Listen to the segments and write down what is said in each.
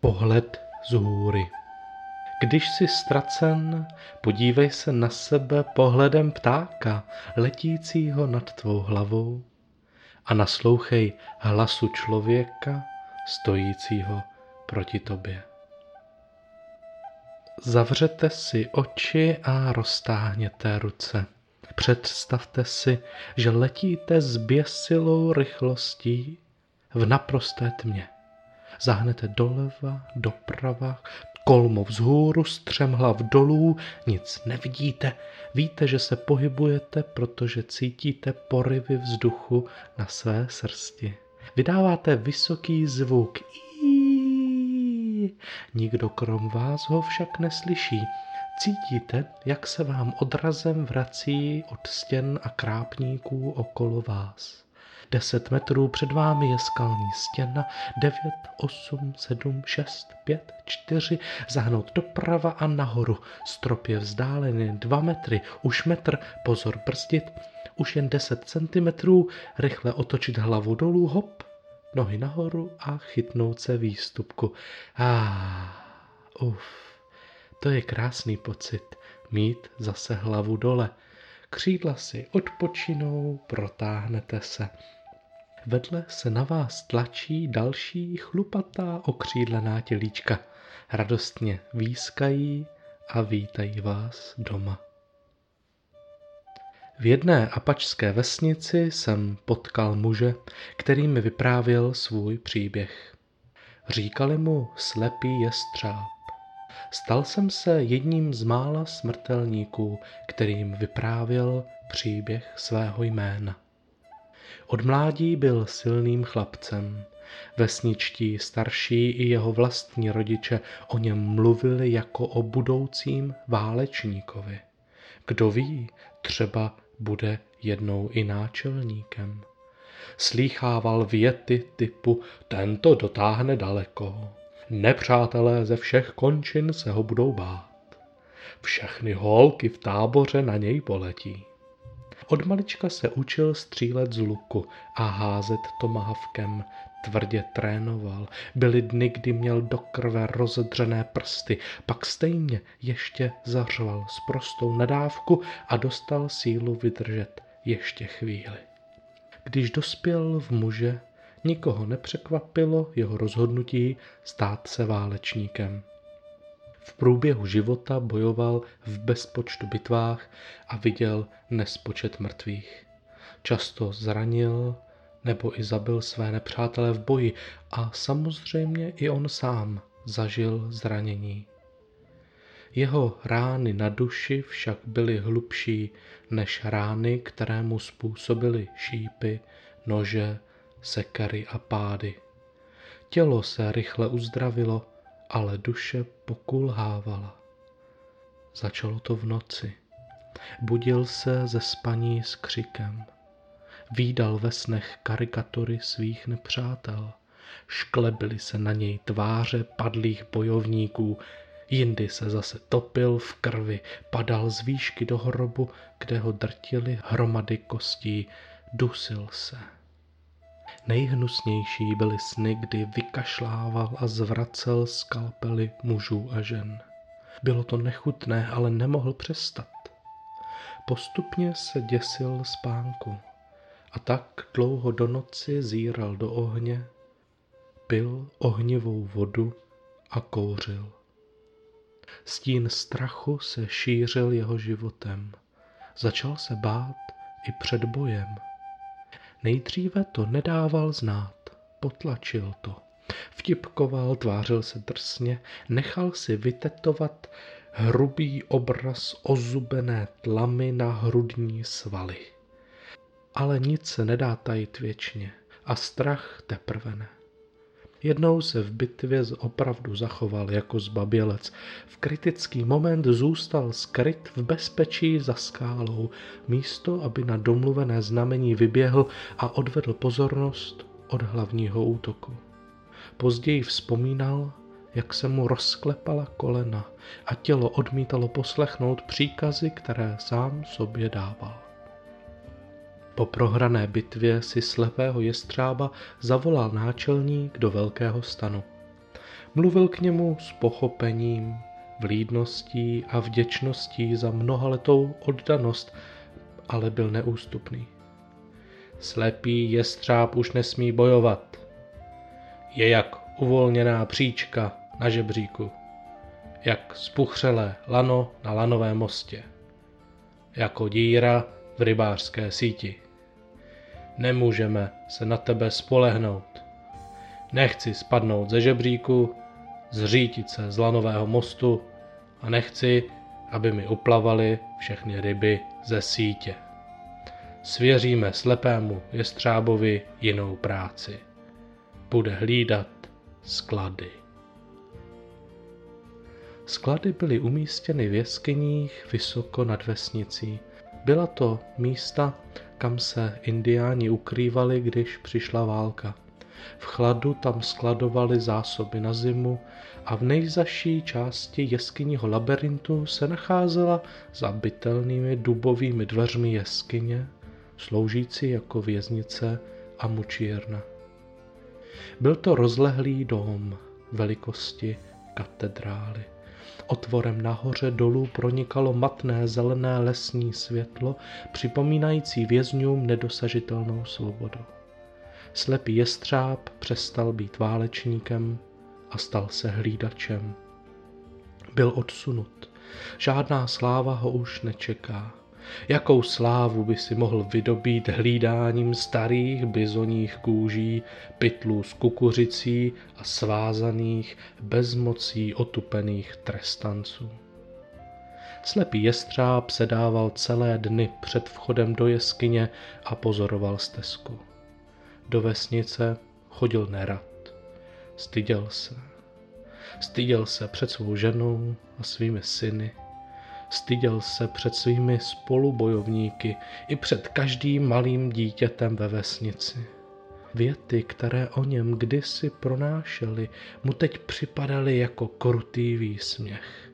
Pohled z hůry. Když jsi ztracen, podívej se na sebe pohledem ptáka, letícího nad tvou hlavou a naslouchej hlasu člověka, stojícího proti tobě. Zavřete si oči a roztáhněte ruce. Představte si, že letíte s běsilou rychlostí v naprosté tmě. Zahnete doleva, doprava, kolmo vzhůru, střemhlav dolů, nic nevidíte, víte, že se pohybujete, protože cítíte poryvy vzduchu na své srsti. Vydáváte vysoký zvuk. Nikdo krom vás ho však neslyší. Cítíte, jak se vám odrazem vrací od stěn a krápníků okolo vás. Deset metrů před vámi je skalní stěna, devět, osm, sedm, šest, pět, čtyři, zahnout doprava a nahoru. Strop je vzdálený dva metry, už metr, pozor brzdit, už jen deset centimetrů, rychle otočit hlavu dolů, hop, nohy nahoru a chytnout se výstupku. Ah, uf, to je krásný pocit, mít zase hlavu dole. Křídla si odpočinou, protáhnete se. Vedle se na vás tlačí další chlupatá okřídlená tělíčka. Radostně výskají a vítají vás doma. V jedné apačské vesnici jsem potkal muže, který mi vyprávěl svůj příběh. Říkali mu slepý jestřáb. Stal jsem se jedním z mála smrtelníků, kterým vyprávěl příběh svého jména. Od mládí byl silným chlapcem. Vesničtí starší i jeho vlastní rodiče o něm mluvili jako o budoucím válečníkovi. Kdo ví, třeba bude jednou i náčelníkem. Slýchával věty typu tento dotáhne daleko. Nepřátelé ze všech končin se ho budou bát. Všechny holky v táboře na něj poletí. Od malička se učil střílet z luku a házet tomahavkem. Tvrdě trénoval. Byly dny, kdy měl do krve rozedřené prsty, pak stejně ještě zařval s prostou nadávku a dostal sílu vydržet ještě chvíli. Když dospěl v muže, nikoho nepřekvapilo jeho rozhodnutí stát se válečníkem. V průběhu života bojoval v bezpočtu bitvách a viděl nespočet mrtvých. Často zranil nebo i zabil své nepřátele v boji a samozřejmě i on sám zažil zranění. Jeho rány na duši však byly hlubší než rány, které mu způsobily šípy, nože, sekery a pády. Tělo se rychle uzdravilo, ale duše pokulhávala. Začalo to v noci. Budil se ze spaní s křikem. Výdal ve snech karikatury svých nepřátel. Šklebily se na něj tváře padlých bojovníků, jindy se zase topil v krvi, padal z výšky do hrobu, kde ho drtili hromady kostí, dusil se. Nejhnusnější byly sny, kdy vykašlával a zvracel skalpely mužů a žen. Bylo to nechutné, ale nemohl přestat. Postupně se děsil spánku a tak dlouho do noci zíral do ohně, pil ohnivou vodu a kouřil. Stín strachu se šířil jeho životem. Začal se bát i před bojem. Nejdříve to nedával znát, potlačil to. Vtipkoval, tvářil se drsně, nechal si vytetovat hrubý obraz ozubené tlamy na hrudní svaly. Ale nic se nedá tajit věčně a strach teprve ne. Jednou se v bitvě opravdu zachoval jako zbabělec. V kritický moment zůstal skryt v bezpečí za skálou, místo aby na domluvené znamení vyběhl a odvedl pozornost od hlavního útoku. Později vzpomínal, jak se mu rozklepala kolena a tělo odmítalo poslechnout příkazy, které sám sobě dával. Po prohrané bitvě si slepého jestřába zavolal náčelník do velkého stanu. Mluvil k němu s pochopením, vlídností a vděčností za mnohaletou oddanost, ale byl neústupný. Slepý jestřáb už nesmí bojovat. Je jak uvolněná příčka na žebříku, jak spuchřelé lano na lanovém mostě, jako díra v rybářské síti. Nemůžeme se na tebe spolehnout. Nechci spadnout ze žebříku, zřítit se z lanového mostu a nechci, aby mi uplavaly všechny ryby ze sítě. Svěříme slepému jestřábovi jinou práci. Bude hlídat sklady. Sklady byly umístěny v jeskyních vysoko nad vesnicí. Byla to místa, kam se indiáni ukrývali, když přišla válka. V chladu tam skladovali zásoby na zimu a v nejzaší části jeskyního labirintu se nacházela za bytelnými dubovými dveřmi jeskyně, sloužící jako věznice a mučírna. Byl to rozlehlý dom velikosti katedrály. Otvorem nahoře dolů pronikalo matné zelené lesní světlo, připomínající vězňům nedosažitelnou svobodu. Slepý jestřáb přestal být válečníkem a stal se hlídačem. Byl odsunut. Žádná sláva ho už nečeká. Jakou slávu by si mohl vydobít hlídáním starých bizoních kůží, pytlů s kukuřicí a svázaných, bezmocí otupených trestanců. Slepý jestřáb sedával celé dny před vchodem do jeskyně a pozoroval stezku. Do vesnice chodil nerad. Styděl se. Styděl se před svou ženou a svými syny Styděl se před svými spolubojovníky i před každým malým dítětem ve vesnici. Věty, které o něm kdysi pronášely, mu teď připadaly jako krutý výsměch.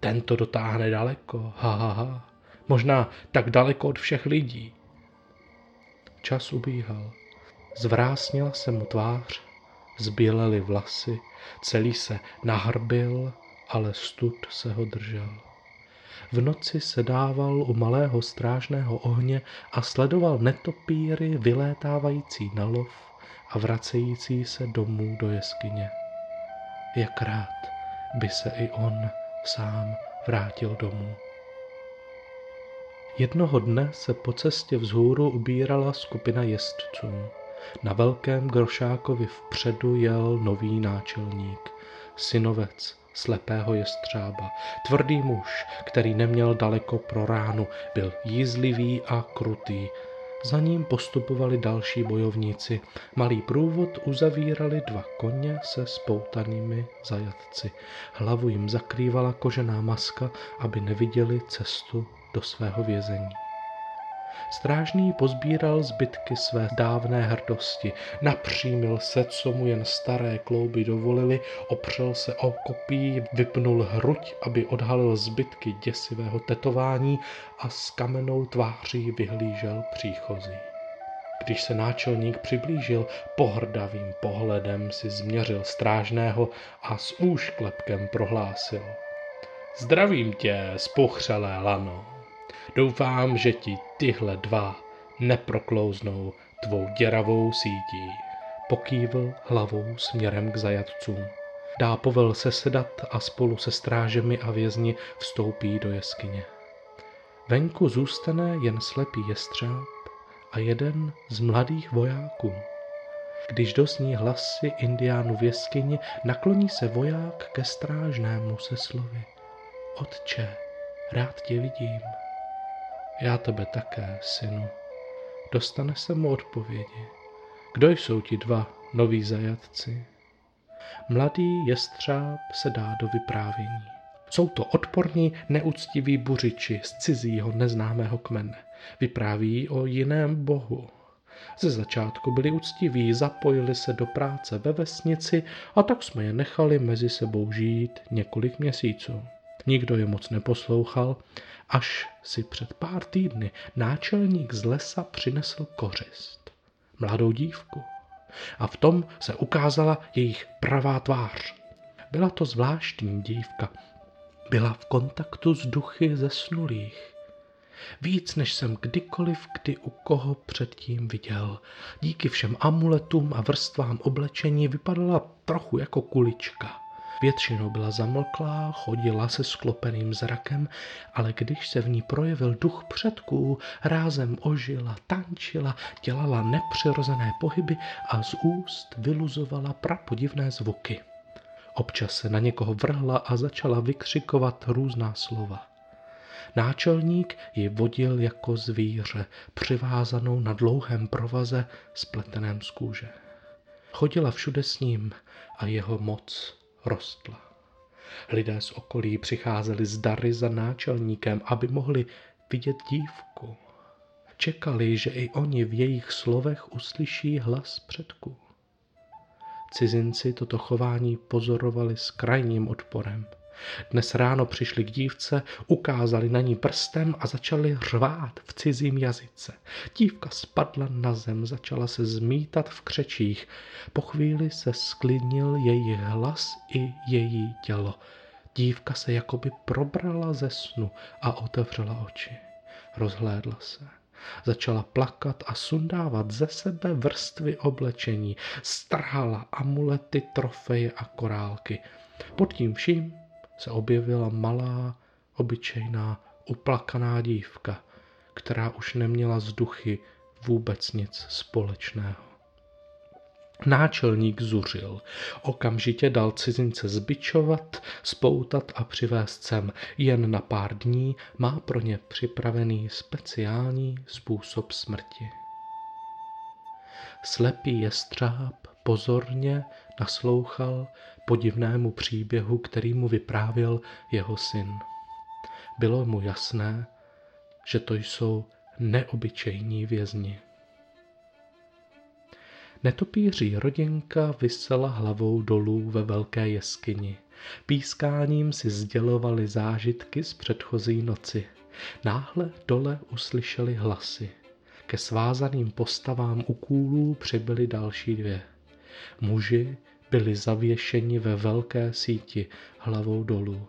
Ten to dotáhne daleko, ha, ha, ha. Možná tak daleko od všech lidí. Čas ubíhal. Zvrásnila se mu tvář, zbělely vlasy, celý se nahrbil, ale stud se ho držel. V noci sedával u malého strážného ohně a sledoval netopíry vylétávající na lov a vracející se domů do jeskyně. Jak rád by se i on sám vrátil domů. Jednoho dne se po cestě vzhůru ubírala skupina jezdců. Na velkém grošákovi vpředu jel nový náčelník, synovec slepého jestřába. Tvrdý muž, který neměl daleko pro ránu, byl jízlivý a krutý. Za ním postupovali další bojovníci. Malý průvod uzavírali dva koně se spoutanými zajatci. Hlavu jim zakrývala kožená maska, aby neviděli cestu do svého vězení. Strážný pozbíral zbytky své dávné hrdosti, napřímil se, co mu jen staré klouby dovolili, opřel se o kopí, vypnul hruď, aby odhalil zbytky děsivého tetování a s kamenou tváří vyhlížel příchozí. Když se náčelník přiblížil, pohrdavým pohledem si změřil strážného a s úšklepkem prohlásil. Zdravím tě, spochřelé lano. Doufám, že ti tyhle dva neproklouznou tvou děravou sítí. Pokývl hlavou směrem k zajatcům. Dá povel sesedat a spolu se strážemi a vězni vstoupí do jeskyně. Venku zůstane jen slepý jestřáb a jeden z mladých vojáků. Když dosní hlasy indiánů v jeskyni, nakloní se voják ke strážnému se slovy. Otče, rád tě vidím. Já tebe také, synu. Dostane se mu odpovědi. Kdo jsou ti dva noví zajatci? Mladý jestřáb se dá do vyprávění. Jsou to odporní, neúctiví buřiči z cizího neznámého kmene. Vypráví o jiném bohu. Ze začátku byli úctiví, zapojili se do práce ve vesnici a tak jsme je nechali mezi sebou žít několik měsíců. Nikdo je moc neposlouchal, až si před pár týdny náčelník z lesa přinesl kořist. Mladou dívku. A v tom se ukázala jejich pravá tvář. Byla to zvláštní dívka. Byla v kontaktu s duchy zesnulých. Víc, než jsem kdykoliv kdy u koho předtím viděl. Díky všem amuletům a vrstvám oblečení vypadala trochu jako kulička. Většinou byla zamlklá, chodila se sklopeným zrakem, ale když se v ní projevil duch předků, rázem ožila, tančila, dělala nepřirozené pohyby a z úst vyluzovala prapodivné zvuky. Občas se na někoho vrhla a začala vykřikovat různá slova. Náčelník ji vodil jako zvíře, přivázanou na dlouhém provaze spleteném z kůže. Chodila všude s ním a jeho moc rostla. Lidé z okolí přicházeli z dary za náčelníkem, aby mohli vidět dívku. Čekali, že i oni v jejich slovech uslyší hlas předků. Cizinci toto chování pozorovali s krajním odporem. Dnes ráno přišli k dívce, ukázali na ní prstem a začali řvát v cizím jazyce. Dívka spadla na zem, začala se zmítat v křečích. Po chvíli se sklidnil její hlas i její tělo. Dívka se jakoby probrala ze snu a otevřela oči. Rozhlédla se. Začala plakat a sundávat ze sebe vrstvy oblečení. Strhala amulety, trofeje a korálky. Pod tím vším se objevila malá, obyčejná, uplakaná dívka, která už neměla z duchy vůbec nic společného. Náčelník zuřil. Okamžitě dal cizince zbičovat, spoutat a přivést sem. Jen na pár dní má pro ně připravený speciální způsob smrti. Slepý jestřáb pozorně naslouchal podivnému příběhu, který mu vyprávěl jeho syn. Bylo mu jasné, že to jsou neobyčejní vězni. Netopíří rodinka vysela hlavou dolů ve velké jeskyni. Pískáním si sdělovali zážitky z předchozí noci. Náhle dole uslyšeli hlasy. Ke svázaným postavám u kůlů přibyly další dvě. Muži byli zavěšeni ve velké síti hlavou dolů.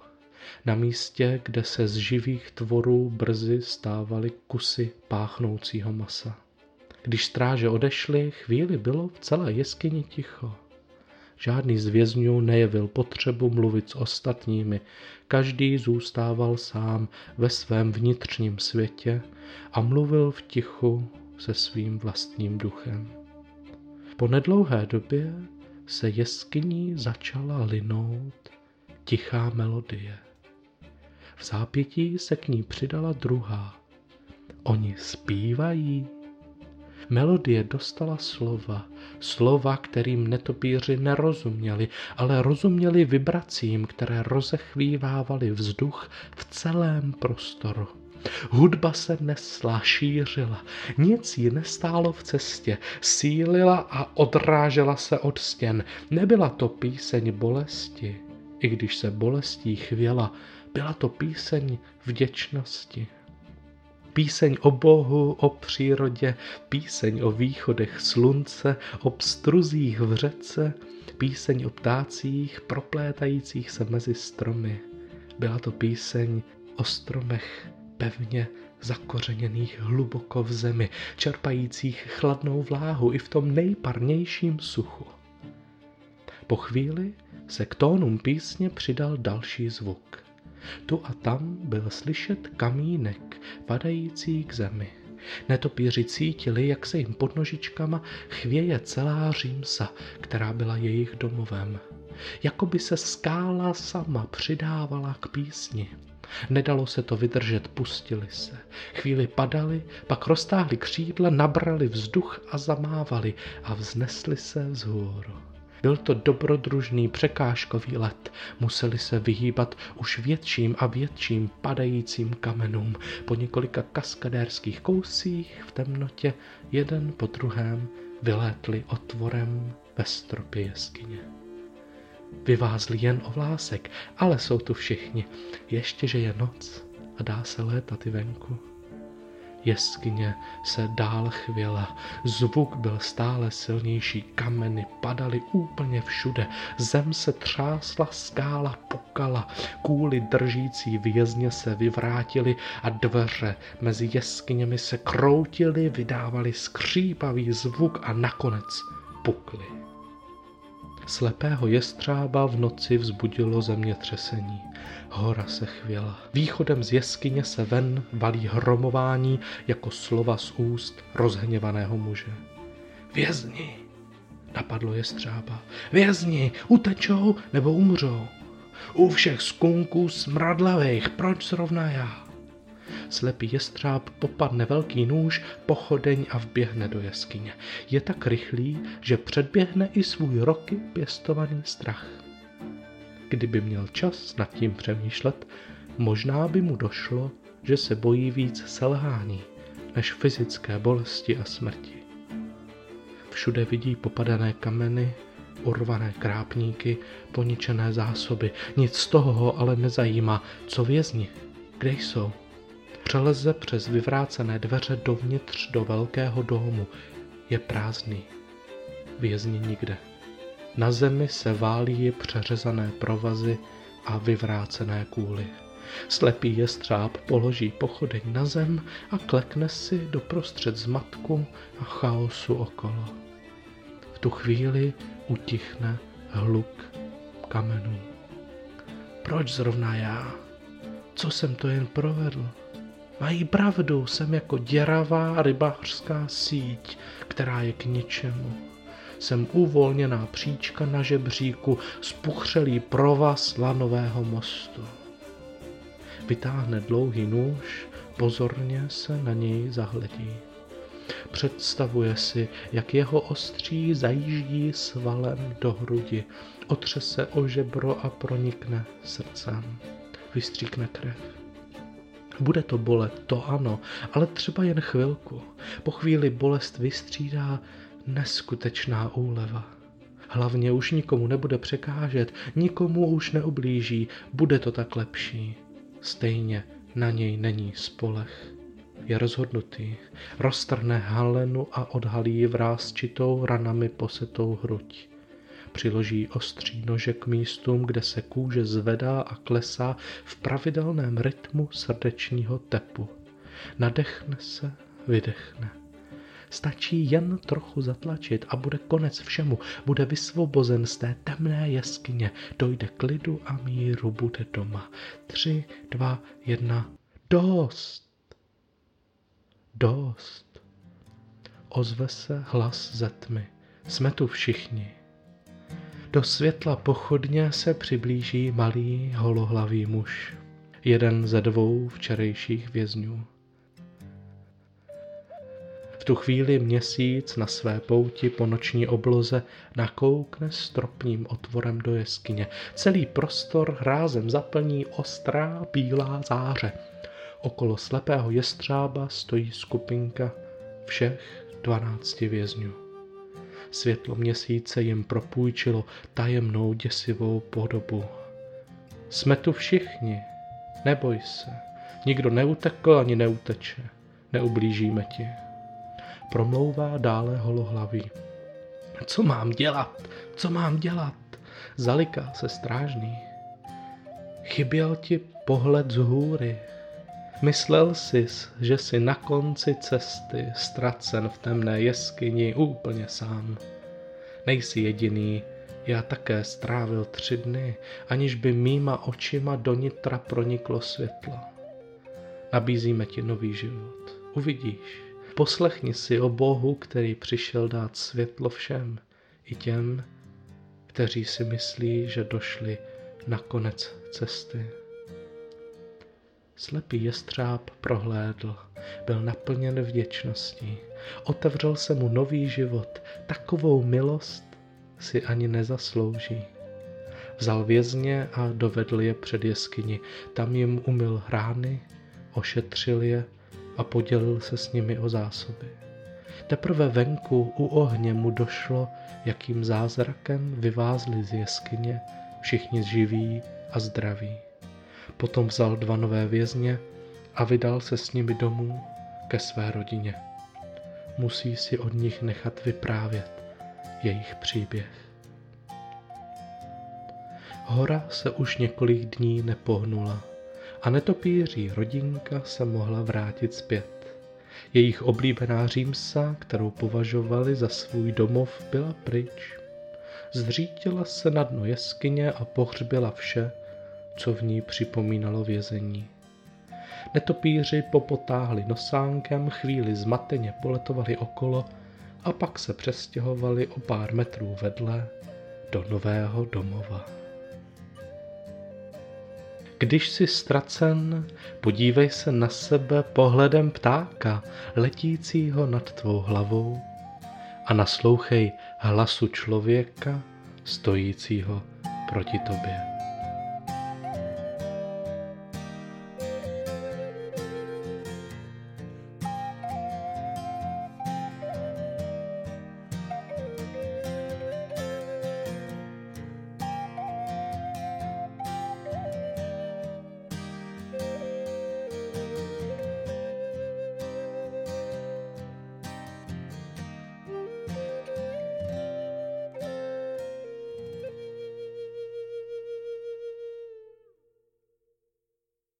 Na místě, kde se z živých tvorů brzy stávaly kusy páchnoucího masa. Když stráže odešly, chvíli bylo v celé jeskyni ticho. Žádný z vězňů nejevil potřebu mluvit s ostatními, každý zůstával sám ve svém vnitřním světě a mluvil v tichu se svým vlastním duchem. Po nedlouhé době se jeskyní začala linout tichá melodie. V zápětí se k ní přidala druhá. Oni zpívají. Melodie dostala slova, slova, kterým netopíři nerozuměli, ale rozuměli vibracím, které rozechvívávaly vzduch v celém prostoru. Hudba se nesla, šířila, nic ji nestálo v cestě, sílila a odrážela se od stěn. Nebyla to píseň bolesti, i když se bolestí chvěla, byla to píseň vděčnosti. Píseň o Bohu, o přírodě, píseň o východech slunce, o pstruzích v řece, píseň o ptácích proplétajících se mezi stromy. Byla to píseň o stromech pevně zakořeněných hluboko v zemi, čerpajících chladnou vláhu i v tom nejparnějším suchu. Po chvíli se k tónům písně přidal další zvuk. Tu a tam byl slyšet kamínek padající k zemi. Netopíři cítili, jak se jim pod nožičkama chvěje celá Římsa, která byla jejich domovem. Jakoby se skála sama přidávala k písni. Nedalo se to vydržet, pustili se. Chvíli padali, pak roztáhli křídla, nabrali vzduch a zamávali a vznesli se vzhůru. Byl to dobrodružný překážkový let. Museli se vyhýbat už větším a větším padajícím kamenům. Po několika kaskadérských kousích v temnotě jeden po druhém vylétli otvorem ve stropě jeskyně. Vyvázli jen o vlásek, ale jsou tu všichni. Ještě, že je noc a dá se létat i venku. Jeskyně se dál chvěla, zvuk byl stále silnější, kameny padaly úplně všude, zem se třásla, skála pukala, kůly držící vězně se vyvrátily a dveře mezi jeskyněmi se kroutily, vydávaly skřípavý zvuk a nakonec pukly. Slepého jestřába v noci vzbudilo zemětřesení. Hora se chvěla. Východem z jeskyně se ven valí hromování jako slova z úst rozhněvaného muže. Vězni! Napadlo jestřába. Vězni! Utečou nebo umřou? U všech skunků smradlavých, proč zrovna já? Slepý jestřáb popadne velký nůž, pochodeň a vběhne do jeskyně. Je tak rychlý, že předběhne i svůj roky pěstovaný strach. Kdyby měl čas nad tím přemýšlet, možná by mu došlo, že se bojí víc selhání než fyzické bolesti a smrti. Všude vidí popadané kameny, urvané krápníky, poničené zásoby. Nic z toho ho ale nezajímá, co vězni, kde jsou. Přeleze přes vyvrácené dveře dovnitř do velkého domu. Je prázdný. Vězni nikde. Na zemi se válí přeřezané provazy a vyvrácené kůly. Slepý jestřáb položí pochodeň na zem a klekne si doprostřed zmatku a chaosu okolo. V tu chvíli utichne hluk kamenů. Proč zrovna já? Co jsem to jen provedl? Mají pravdu, jsem jako děravá rybářská síť, která je k ničemu. Jsem uvolněná příčka na žebříku, spuchřelý provaz lanového mostu. Vytáhne dlouhý nůž, pozorně se na něj zahledí. Představuje si, jak jeho ostří zajíždí svalem do hrudi, otře se o žebro a pronikne srdcem. Vystříkne krev. Bude to bolet, to ano, ale třeba jen chvilku. Po chvíli bolest vystřídá neskutečná úleva. Hlavně už nikomu nebude překážet, nikomu už neublíží, bude to tak lepší. Stejně na něj není spolech. Je rozhodnutý, roztrhne halenu a odhalí vrázčitou ranami posetou hruď přiloží ostří nože k místům, kde se kůže zvedá a klesá v pravidelném rytmu srdečního tepu. Nadechne se, vydechne. Stačí jen trochu zatlačit a bude konec všemu. Bude vysvobozen z té temné jeskyně. Dojde k lidu a míru, bude doma. Tři, dva, jedna. Dost! Dost! Ozve se hlas ze tmy. Jsme tu všichni. Do světla pochodně se přiblíží malý holohlavý muž, jeden ze dvou včerejších vězňů. V tu chvíli měsíc na své pouti po noční obloze nakoukne stropním otvorem do jeskyně. Celý prostor rázem zaplní ostrá bílá záře. Okolo slepého jestřába stojí skupinka všech dvanácti vězňů. Světlo měsíce jim propůjčilo tajemnou děsivou podobu. Jsme tu všichni, neboj se, nikdo neutekl ani neuteče, neublížíme ti. Promlouvá dále holohlaví. Co mám dělat? Co mám dělat? Zaliká se strážný. Chyběl ti pohled z hůry, Myslel jsi, že jsi na konci cesty ztracen v temné jeskyni úplně sám. Nejsi jediný, já také strávil tři dny, aniž by mýma očima do nitra proniklo světlo. Nabízíme ti nový život. Uvidíš. Poslechni si o Bohu, který přišel dát světlo všem, i těm, kteří si myslí, že došli na konec cesty. Slepý jestřáb prohlédl, byl naplněn vděčností. Otevřel se mu nový život, takovou milost si ani nezaslouží. Vzal vězně a dovedl je před jeskyni, tam jim umyl rány, ošetřil je a podělil se s nimi o zásoby. Teprve venku u ohně mu došlo, jakým zázrakem vyvázli z jeskyně všichni živí a zdraví. Potom vzal dva nové vězně a vydal se s nimi domů ke své rodině. Musí si od nich nechat vyprávět jejich příběh. Hora se už několik dní nepohnula a netopíří rodinka se mohla vrátit zpět. Jejich oblíbená římsa, kterou považovali za svůj domov, byla pryč. Zřítila se na dno jeskyně a pohřbila vše, co v ní připomínalo vězení. Netopíři popotáhli nosánkem, chvíli zmateně poletovali okolo a pak se přestěhovali o pár metrů vedle do nového domova. Když jsi ztracen, podívej se na sebe pohledem ptáka, letícího nad tvou hlavou a naslouchej hlasu člověka, stojícího proti tobě.